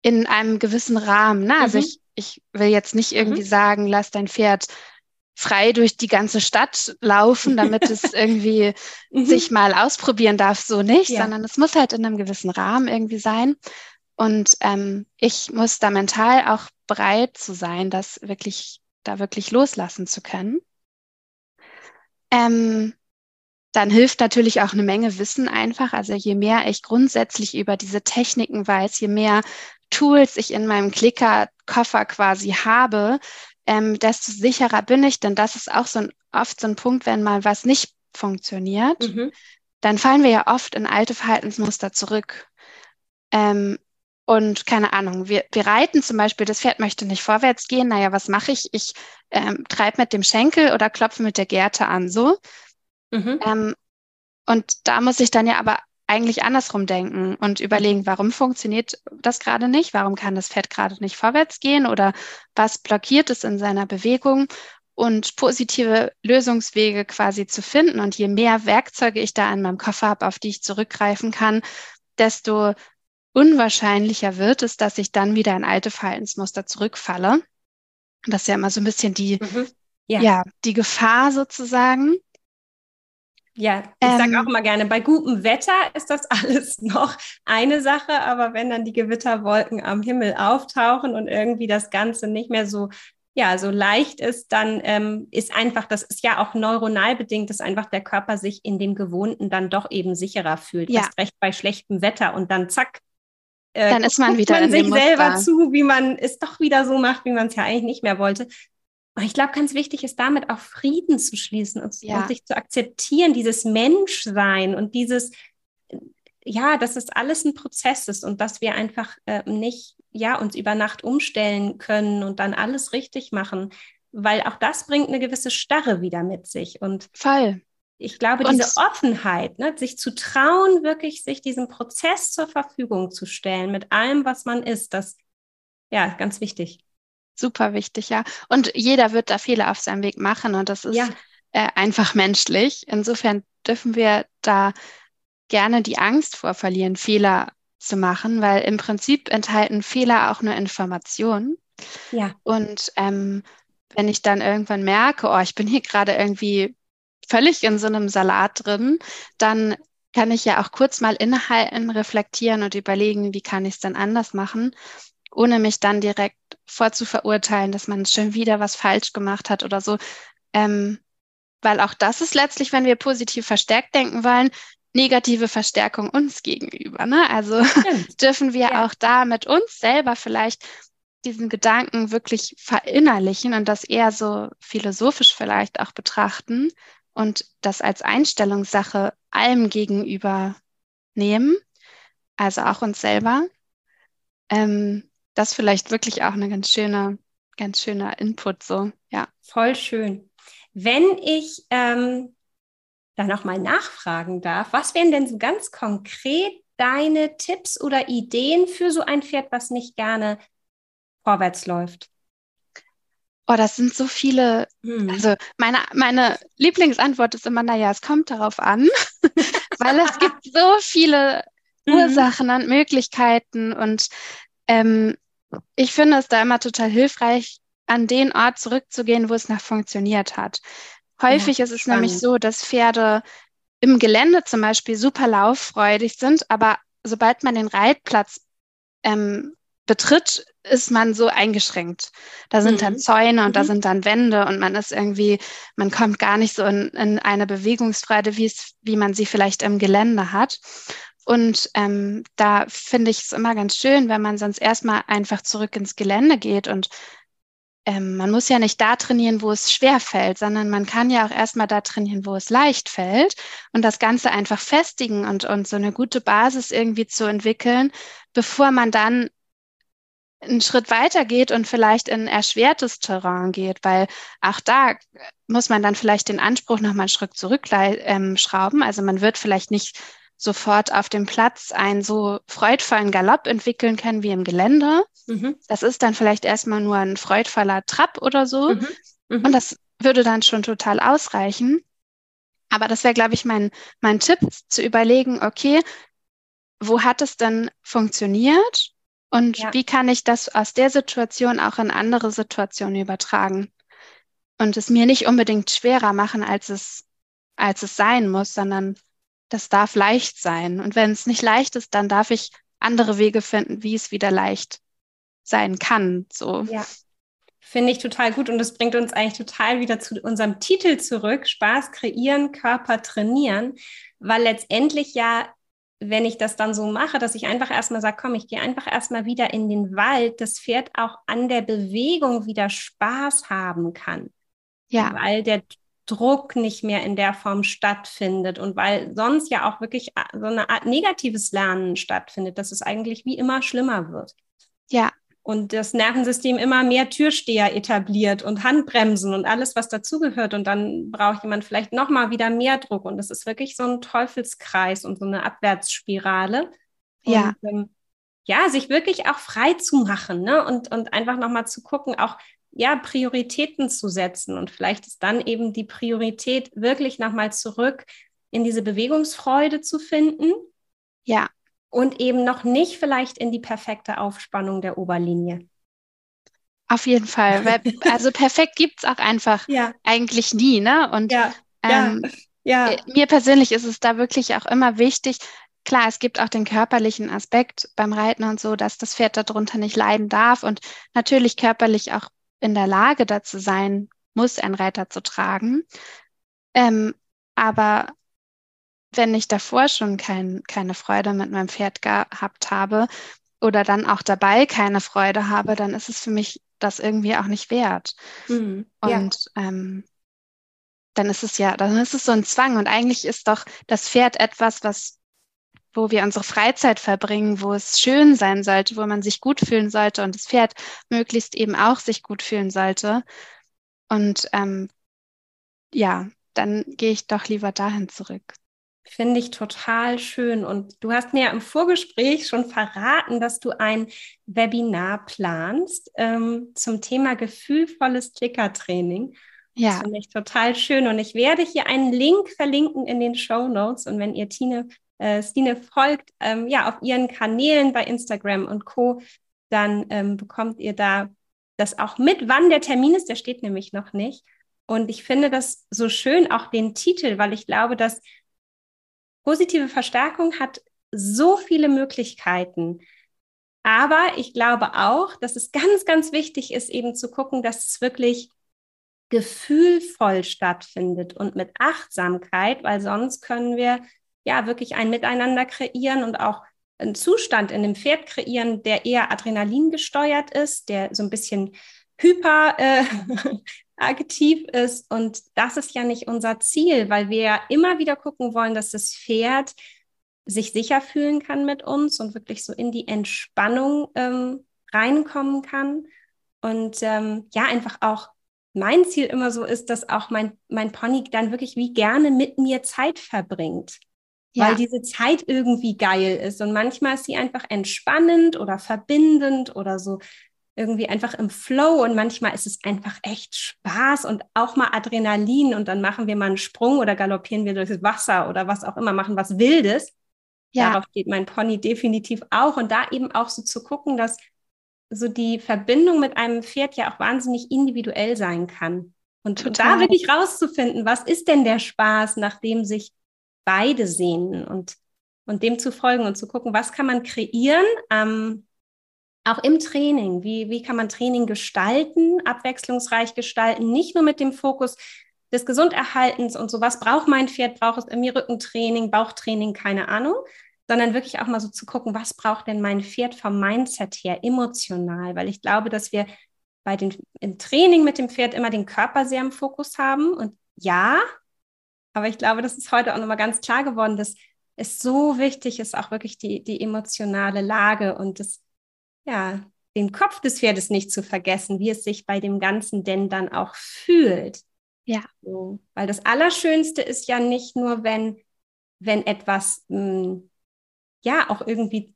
in einem gewissen Rahmen. Ne? Also mhm. ich, ich will jetzt nicht irgendwie mhm. sagen, lass dein Pferd frei durch die ganze Stadt laufen, damit es irgendwie mhm. sich mal ausprobieren darf, so nicht, ja. sondern es muss halt in einem gewissen Rahmen irgendwie sein. Und ähm, ich muss da mental auch bereit zu sein, das wirklich, da wirklich loslassen zu können. Ähm, dann hilft natürlich auch eine Menge Wissen einfach. Also je mehr ich grundsätzlich über diese Techniken weiß, je mehr Tools ich in meinem Klicker-Koffer quasi habe, ähm, desto sicherer bin ich. Denn das ist auch so ein, oft so ein Punkt, wenn mal was nicht funktioniert, mhm. dann fallen wir ja oft in alte Verhaltensmuster zurück. Ähm, und keine Ahnung, wir, wir reiten zum Beispiel, das Pferd möchte nicht vorwärts gehen. Naja, was mache ich? Ich ähm, treibe mit dem Schenkel oder klopfe mit der Gerte an, so. Mhm. Ähm, und da muss ich dann ja aber eigentlich andersrum denken und überlegen, warum funktioniert das gerade nicht? Warum kann das Pferd gerade nicht vorwärts gehen? Oder was blockiert es in seiner Bewegung? Und positive Lösungswege quasi zu finden. Und je mehr Werkzeuge ich da in meinem Koffer habe, auf die ich zurückgreifen kann, desto unwahrscheinlicher wird es, dass ich dann wieder in alte Verhaltensmuster zurückfalle. Das ist ja immer so ein bisschen die, mhm. ja. ja. die Gefahr sozusagen. Ja, ich ähm, sage auch immer gerne, bei gutem Wetter ist das alles noch eine Sache, aber wenn dann die Gewitterwolken am Himmel auftauchen und irgendwie das Ganze nicht mehr so ja, so leicht ist, dann ähm, ist einfach, das ist ja auch neuronal bedingt, dass einfach der Körper sich in dem Gewohnten dann doch eben sicherer fühlt. Ja. Erst recht bei schlechtem Wetter und dann zack, äh, dann ist man wieder man sich selber zu, wie man es doch wieder so macht, wie man es ja eigentlich nicht mehr wollte. Und ich glaube, ganz wichtig ist damit auch Frieden zu schließen und, ja. und sich zu akzeptieren, dieses Menschsein und dieses, ja, dass es alles ein Prozess ist und dass wir einfach äh, nicht, ja, uns über Nacht umstellen können und dann alles richtig machen, weil auch das bringt eine gewisse Starre wieder mit sich und Fall. Ich glaube, und diese Offenheit, ne, sich zu trauen, wirklich sich diesem Prozess zur Verfügung zu stellen, mit allem, was man ist, das, ja, ganz wichtig. Super wichtig, ja. Und jeder wird da Fehler auf seinem Weg machen und das ist ja. äh, einfach menschlich. Insofern dürfen wir da gerne die Angst vor verlieren, Fehler zu machen, weil im Prinzip enthalten Fehler auch nur Informationen. Ja. Und ähm, wenn ich dann irgendwann merke, oh, ich bin hier gerade irgendwie völlig in so einem Salat drin, dann kann ich ja auch kurz mal innehalten, reflektieren und überlegen, wie kann ich es denn anders machen, ohne mich dann direkt vorzuverurteilen, dass man schon wieder was falsch gemacht hat oder so. Ähm, weil auch das ist letztlich, wenn wir positiv verstärkt denken wollen, negative Verstärkung uns gegenüber. Ne? Also dürfen wir ja. auch da mit uns selber vielleicht diesen Gedanken wirklich verinnerlichen und das eher so philosophisch vielleicht auch betrachten und das als Einstellungssache allem gegenüber nehmen, also auch uns selber. Ähm, das vielleicht wirklich auch eine ganz schöne, ganz schöner Input so, ja. Voll schön. Wenn ich ähm, da nochmal nachfragen darf, was wären denn so ganz konkret deine Tipps oder Ideen für so ein Pferd, was nicht gerne vorwärts läuft? Oh, das sind so viele. Hm. Also meine, meine Lieblingsantwort ist immer, naja, es kommt darauf an, weil es gibt so viele mhm. Ursachen und Möglichkeiten und ähm, ich finde es da immer total hilfreich, an den Ort zurückzugehen, wo es noch funktioniert hat. Häufig ja, ist es spannend. nämlich so, dass Pferde im Gelände zum Beispiel super lauffreudig sind, aber sobald man den Reitplatz ähm, betritt, ist man so eingeschränkt. Da sind mhm. dann Zäune und mhm. da sind dann Wände und man ist irgendwie, man kommt gar nicht so in, in eine Bewegungsfreude, wie es, wie man sie vielleicht im Gelände hat. Und ähm, da finde ich es immer ganz schön, wenn man sonst erstmal einfach zurück ins Gelände geht und ähm, man muss ja nicht da trainieren, wo es schwer fällt, sondern man kann ja auch erstmal da trainieren, wo es leicht fällt und das Ganze einfach festigen und, und so eine gute Basis irgendwie zu entwickeln, bevor man dann einen Schritt weiter geht und vielleicht in erschwertes Terrain geht, weil auch da muss man dann vielleicht den Anspruch nochmal einen Schritt zurückschrauben. Ähm, also man wird vielleicht nicht sofort auf dem Platz einen so freudvollen Galopp entwickeln können wie im Gelände. Mhm. Das ist dann vielleicht erstmal nur ein freudvoller Trab oder so. Mhm. Mhm. Und das würde dann schon total ausreichen. Aber das wäre, glaube ich, mein, mein Tipp, zu überlegen, okay, wo hat es denn funktioniert? Und ja. wie kann ich das aus der Situation auch in andere Situationen übertragen? und es mir nicht unbedingt schwerer machen, als es, als es sein muss, sondern das darf leicht sein. Und wenn es nicht leicht ist, dann darf ich andere Wege finden, wie es wieder leicht sein kann. So. Ja. Finde ich total gut und das bringt uns eigentlich total wieder zu unserem Titel zurück, Spaß kreieren, Körper trainieren, weil letztendlich ja, wenn ich das dann so mache, dass ich einfach erstmal sage, komm, ich gehe einfach erstmal wieder in den Wald, das Pferd auch an der Bewegung wieder Spaß haben kann. Ja. Weil der Druck nicht mehr in der Form stattfindet und weil sonst ja auch wirklich so eine Art negatives Lernen stattfindet, dass es eigentlich wie immer schlimmer wird. Ja, und das Nervensystem immer mehr Türsteher etabliert und Handbremsen und alles, was dazugehört. Und dann braucht jemand vielleicht nochmal wieder mehr Druck. Und das ist wirklich so ein Teufelskreis und so eine Abwärtsspirale. Ja. Und, ähm, ja, sich wirklich auch frei zu machen ne? und, und einfach nochmal zu gucken, auch ja, Prioritäten zu setzen. Und vielleicht ist dann eben die Priorität, wirklich nochmal zurück in diese Bewegungsfreude zu finden. Ja und eben noch nicht vielleicht in die perfekte Aufspannung der Oberlinie. Auf jeden Fall. Weil, also perfekt gibt es auch einfach ja. eigentlich nie, ne? Und ja. Ähm, ja. Äh, mir persönlich ist es da wirklich auch immer wichtig, klar, es gibt auch den körperlichen Aspekt beim Reiten und so, dass das Pferd darunter nicht leiden darf und natürlich körperlich auch in der Lage dazu sein muss, einen Reiter zu tragen. Ähm, aber wenn ich davor schon kein, keine Freude mit meinem Pferd gehabt habe oder dann auch dabei keine Freude habe, dann ist es für mich das irgendwie auch nicht wert. Mhm, und ja. ähm, dann ist es ja, dann ist es so ein Zwang. Und eigentlich ist doch das Pferd etwas, was, wo wir unsere Freizeit verbringen, wo es schön sein sollte, wo man sich gut fühlen sollte und das Pferd möglichst eben auch sich gut fühlen sollte. Und ähm, ja, dann gehe ich doch lieber dahin zurück. Finde ich total schön. Und du hast mir im Vorgespräch schon verraten, dass du ein Webinar planst ähm, zum Thema gefühlvolles Klickertraining. Ja. Das finde ich total schön. Und ich werde hier einen Link verlinken in den Show Notes. Und wenn ihr Tine, äh, Stine folgt, ähm, ja, auf ihren Kanälen bei Instagram und Co., dann ähm, bekommt ihr da das auch mit, wann der Termin ist. Der steht nämlich noch nicht. Und ich finde das so schön, auch den Titel, weil ich glaube, dass Positive Verstärkung hat so viele Möglichkeiten. Aber ich glaube auch, dass es ganz, ganz wichtig ist, eben zu gucken, dass es wirklich gefühlvoll stattfindet und mit Achtsamkeit, weil sonst können wir ja wirklich ein Miteinander kreieren und auch einen Zustand in dem Pferd kreieren, der eher Adrenalin gesteuert ist, der so ein bisschen hyper äh, aktiv ist. Und das ist ja nicht unser Ziel, weil wir ja immer wieder gucken wollen, dass das Pferd sich sicher fühlen kann mit uns und wirklich so in die Entspannung ähm, reinkommen kann. Und ähm, ja, einfach auch mein Ziel immer so ist, dass auch mein, mein Pony dann wirklich wie gerne mit mir Zeit verbringt. Ja. Weil diese Zeit irgendwie geil ist. Und manchmal ist sie einfach entspannend oder verbindend oder so irgendwie einfach im Flow und manchmal ist es einfach echt Spaß und auch mal Adrenalin und dann machen wir mal einen Sprung oder galoppieren wir durchs Wasser oder was auch immer, machen was Wildes. Ja. Darauf geht mein Pony definitiv auch und da eben auch so zu gucken, dass so die Verbindung mit einem Pferd ja auch wahnsinnig individuell sein kann. Und, und da wirklich rauszufinden, was ist denn der Spaß, nachdem sich beide sehnen und, und dem zu folgen und zu gucken, was kann man kreieren am auch im Training, wie, wie kann man Training gestalten, abwechslungsreich gestalten, nicht nur mit dem Fokus des Gesunderhaltens und so, was braucht mein Pferd, braucht es irgendwie Rückentraining, Bauchtraining, keine Ahnung, sondern wirklich auch mal so zu gucken, was braucht denn mein Pferd vom Mindset her, emotional, weil ich glaube, dass wir bei den, im Training mit dem Pferd immer den Körper sehr im Fokus haben und ja, aber ich glaube, das ist heute auch nochmal ganz klar geworden, dass es so wichtig ist, auch wirklich die, die emotionale Lage und das ja, den Kopf des Pferdes nicht zu vergessen, wie es sich bei dem Ganzen denn dann auch fühlt. Ja. So, weil das Allerschönste ist ja nicht nur, wenn, wenn etwas mh, hm, ja auch irgendwie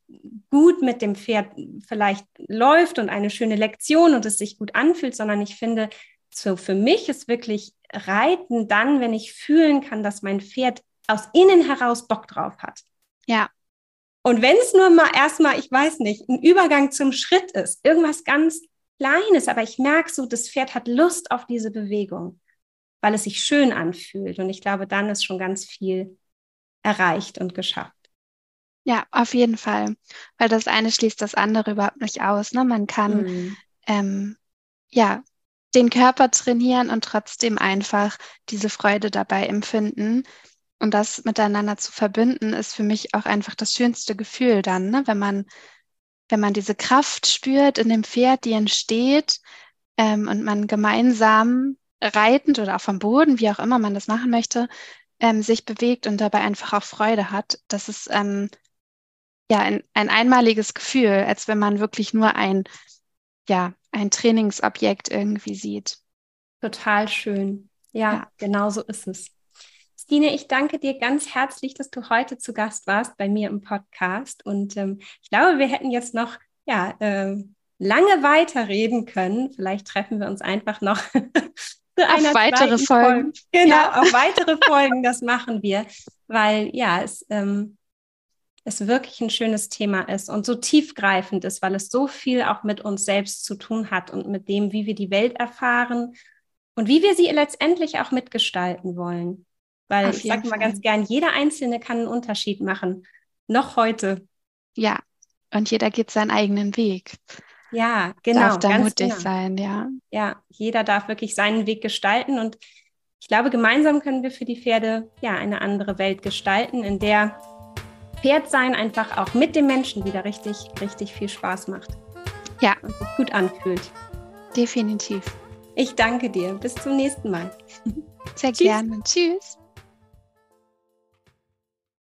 gut mit dem Pferd vielleicht läuft und eine schöne Lektion und es sich gut anfühlt, sondern ich finde, so für mich ist wirklich Reiten dann, wenn ich fühlen kann, dass mein Pferd aus innen heraus Bock drauf hat. Ja. Und wenn es nur mal erstmal, ich weiß nicht, ein Übergang zum Schritt ist, irgendwas ganz Kleines, aber ich merke so, das Pferd hat Lust auf diese Bewegung, weil es sich schön anfühlt. Und ich glaube, dann ist schon ganz viel erreicht und geschafft. Ja, auf jeden Fall. Weil das eine schließt das andere überhaupt nicht aus. Ne? Man kann mhm. ähm, ja den Körper trainieren und trotzdem einfach diese Freude dabei empfinden. Und das miteinander zu verbinden, ist für mich auch einfach das schönste Gefühl dann, ne? wenn man, wenn man diese Kraft spürt in dem Pferd, die entsteht ähm, und man gemeinsam reitend oder auch vom Boden, wie auch immer man das machen möchte, ähm, sich bewegt und dabei einfach auch Freude hat. Das ist ähm, ja ein, ein einmaliges Gefühl, als wenn man wirklich nur ein, ja, ein Trainingsobjekt irgendwie sieht. Total schön. Ja, ja. genau so ist es. Stine, ich danke dir ganz herzlich, dass du heute zu Gast warst bei mir im Podcast. Und ähm, ich glaube, wir hätten jetzt noch ja, äh, lange weiterreden können. Vielleicht treffen wir uns einfach noch zu einer auf weitere Folgen. Folge. Genau, ja. auf weitere Folgen, das machen wir. Weil ja, es, ähm, es wirklich ein schönes Thema ist und so tiefgreifend ist, weil es so viel auch mit uns selbst zu tun hat und mit dem, wie wir die Welt erfahren und wie wir sie letztendlich auch mitgestalten wollen. Weil ich sage mal ganz gern, jeder Einzelne kann einen Unterschied machen. Noch heute. Ja, und jeder geht seinen eigenen Weg. Ja, genau. Darf da mutig genau. sein, ja. Ja, jeder darf wirklich seinen Weg gestalten und ich glaube, gemeinsam können wir für die Pferde ja eine andere Welt gestalten, in der Pferdsein einfach auch mit dem Menschen wieder richtig, richtig viel Spaß macht. Ja. Und sich gut anfühlt. Definitiv. Ich danke dir. Bis zum nächsten Mal. Sehr gerne. Tschüss.